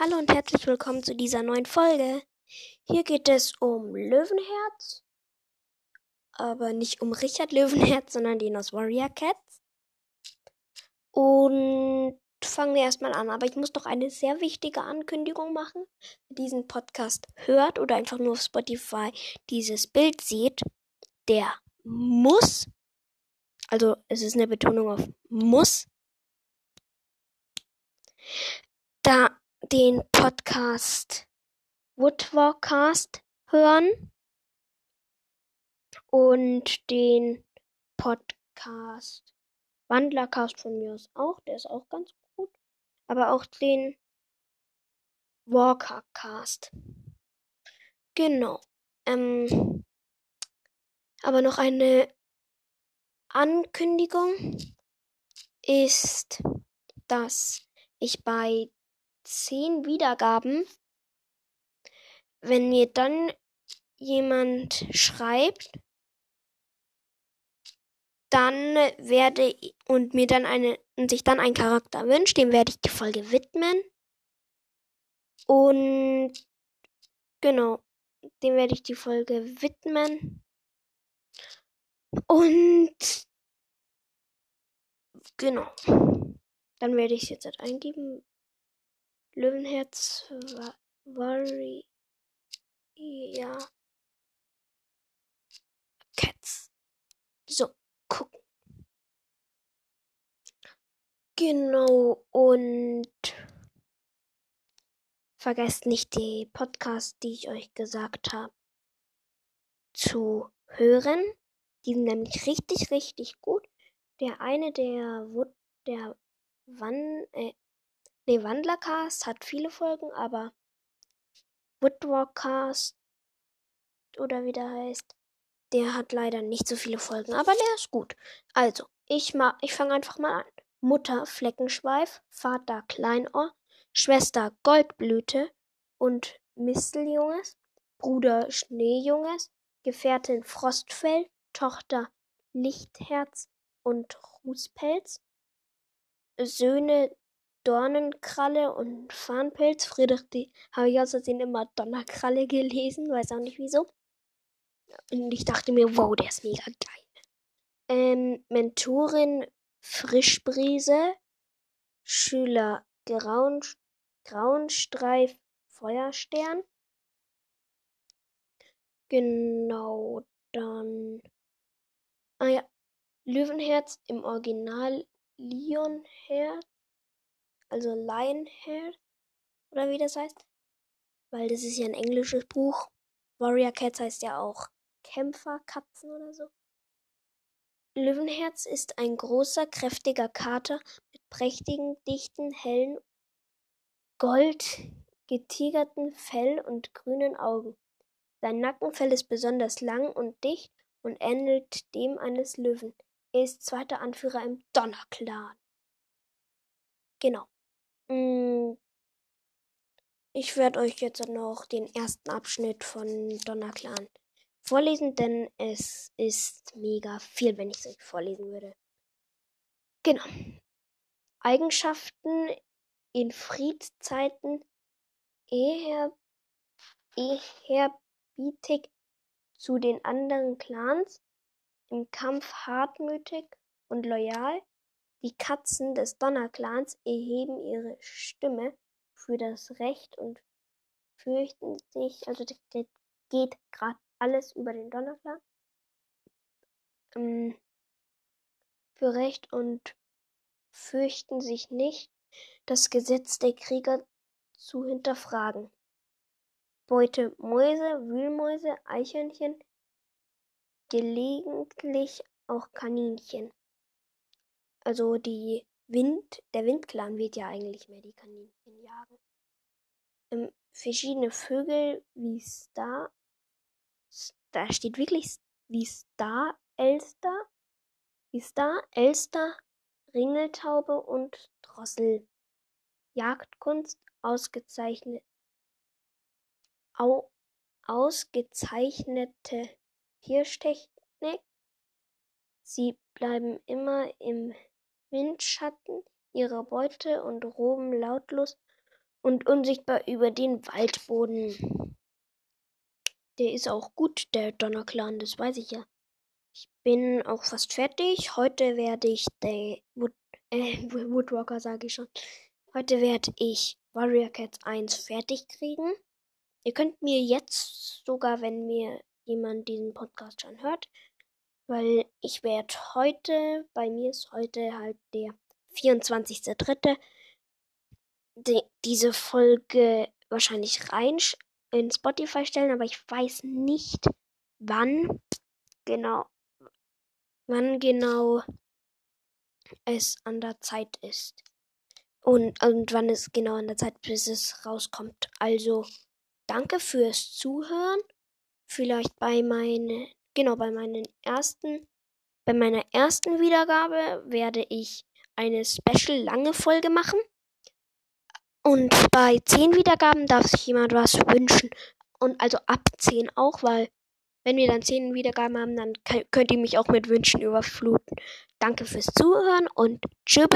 Hallo und herzlich willkommen zu dieser neuen Folge. Hier geht es um Löwenherz, aber nicht um Richard Löwenherz, sondern den aus Warrior Cats. Und fangen wir erstmal an, aber ich muss noch eine sehr wichtige Ankündigung machen. Wer diesen Podcast hört oder einfach nur auf Spotify dieses Bild sieht, der muss, also es ist eine Betonung auf muss, da den Podcast Woodwalkcast hören und den Podcast Wandlercast von mir aus auch, der ist auch ganz gut, aber auch den Walkercast. Genau. Ähm, aber noch eine Ankündigung ist, dass ich bei zehn Wiedergaben, wenn mir dann jemand schreibt, dann werde und mir dann eine und sich dann ein Charakter wünscht, dem werde ich die Folge widmen. Und genau, dem werde ich die Folge widmen. Und genau. Dann werde ich es jetzt halt eingeben. Löwenherz Warrior Cats. So, gucken. Genau, und vergesst nicht die Podcasts, die ich euch gesagt habe, zu hören. Die sind nämlich richtig, richtig gut. Der eine, der, der Wann, äh, nee, Wandlercast hat viele Folgen, aber Woodwalkcast oder wie der heißt, der hat leider nicht so viele Folgen, aber der ist gut. Also, ich ma ich fange einfach mal an. Mutter Fleckenschweif, Vater Kleinohr, Schwester Goldblüte und Misteljunges, Bruder Schneejunges, Gefährtin Frostfell, Tochter Lichtherz und Rußpelz, Söhne Dornenkralle und Farnpelz. Friedrich, die habe ich Versehen immer Donnerkralle gelesen, weiß auch nicht wieso. Und ich dachte mir, wow, der ist mega geil. Ähm, Mentorin Frischbrise, Schüler Grauen, Grauenstreif Feuerstern. Genau, dann. Ah ja, Löwenherz im Original Lionherz, also Lionheart oder wie das heißt, weil das ist ja ein englisches Buch. Warrior Cats heißt ja auch Kämpferkatzen oder so. Löwenherz ist ein großer, kräftiger Kater mit prächtigen, dichten, hellen, goldgetigerten Fell und grünen Augen. Sein Nackenfell ist besonders lang und dicht und ähnelt dem eines Löwen. Er ist zweiter Anführer im Donnerclan. Genau. Mm. Ich werde euch jetzt noch den ersten Abschnitt von Donnerclan vorlesen, denn es ist mega viel, wenn ich es euch vorlesen würde. Genau. Eigenschaften in Friedzeiten eher, ehrerbietig zu den anderen Clans, im Kampf hartmütig und loyal, die Katzen des Donnerclans erheben ihre Stimme für das Recht und fürchten sich, also das geht gerade alles über den Donnerclan, ähm, für Recht und fürchten sich nicht, das Gesetz der Krieger zu hinterfragen. Beute Mäuse, Wühlmäuse, Eichhörnchen, gelegentlich auch Kaninchen. Also die Wind, der Windclan wird ja eigentlich mehr die Kaninchen jagen. Ähm, verschiedene Vögel wie Star, da steht wirklich wie Star, Elster, wie Star, Elster, Ringeltaube und Drossel. Jagdkunst ausgezeichnet, au, ausgezeichnete Hirschtechnik. Sie bleiben immer im Windschatten ihrer Beute und roben lautlos und unsichtbar über den Waldboden. Der ist auch gut, der Donnerclan, das weiß ich ja. Ich bin auch fast fertig. Heute werde ich der Wood, äh, Woodwalker, sage ich schon. Heute werde ich Warrior Cats 1 fertig kriegen. Ihr könnt mir jetzt sogar, wenn mir jemand diesen Podcast schon hört, weil ich werde heute, bei mir ist heute halt der 24.3. Die, diese Folge wahrscheinlich rein in Spotify stellen, aber ich weiß nicht, wann genau, wann genau es an der Zeit ist. Und, und wann es genau an der Zeit, bis es rauskommt. Also, danke fürs Zuhören. Vielleicht bei meinen, genau, bei meinen ersten, bei meiner ersten Wiedergabe werde ich eine special lange Folge machen. Und bei 10 Wiedergaben darf sich jemand was wünschen. Und also ab 10 auch, weil wenn wir dann 10 Wiedergaben haben, dann könnt ihr mich auch mit Wünschen überfluten. Danke fürs Zuhören und tschüss.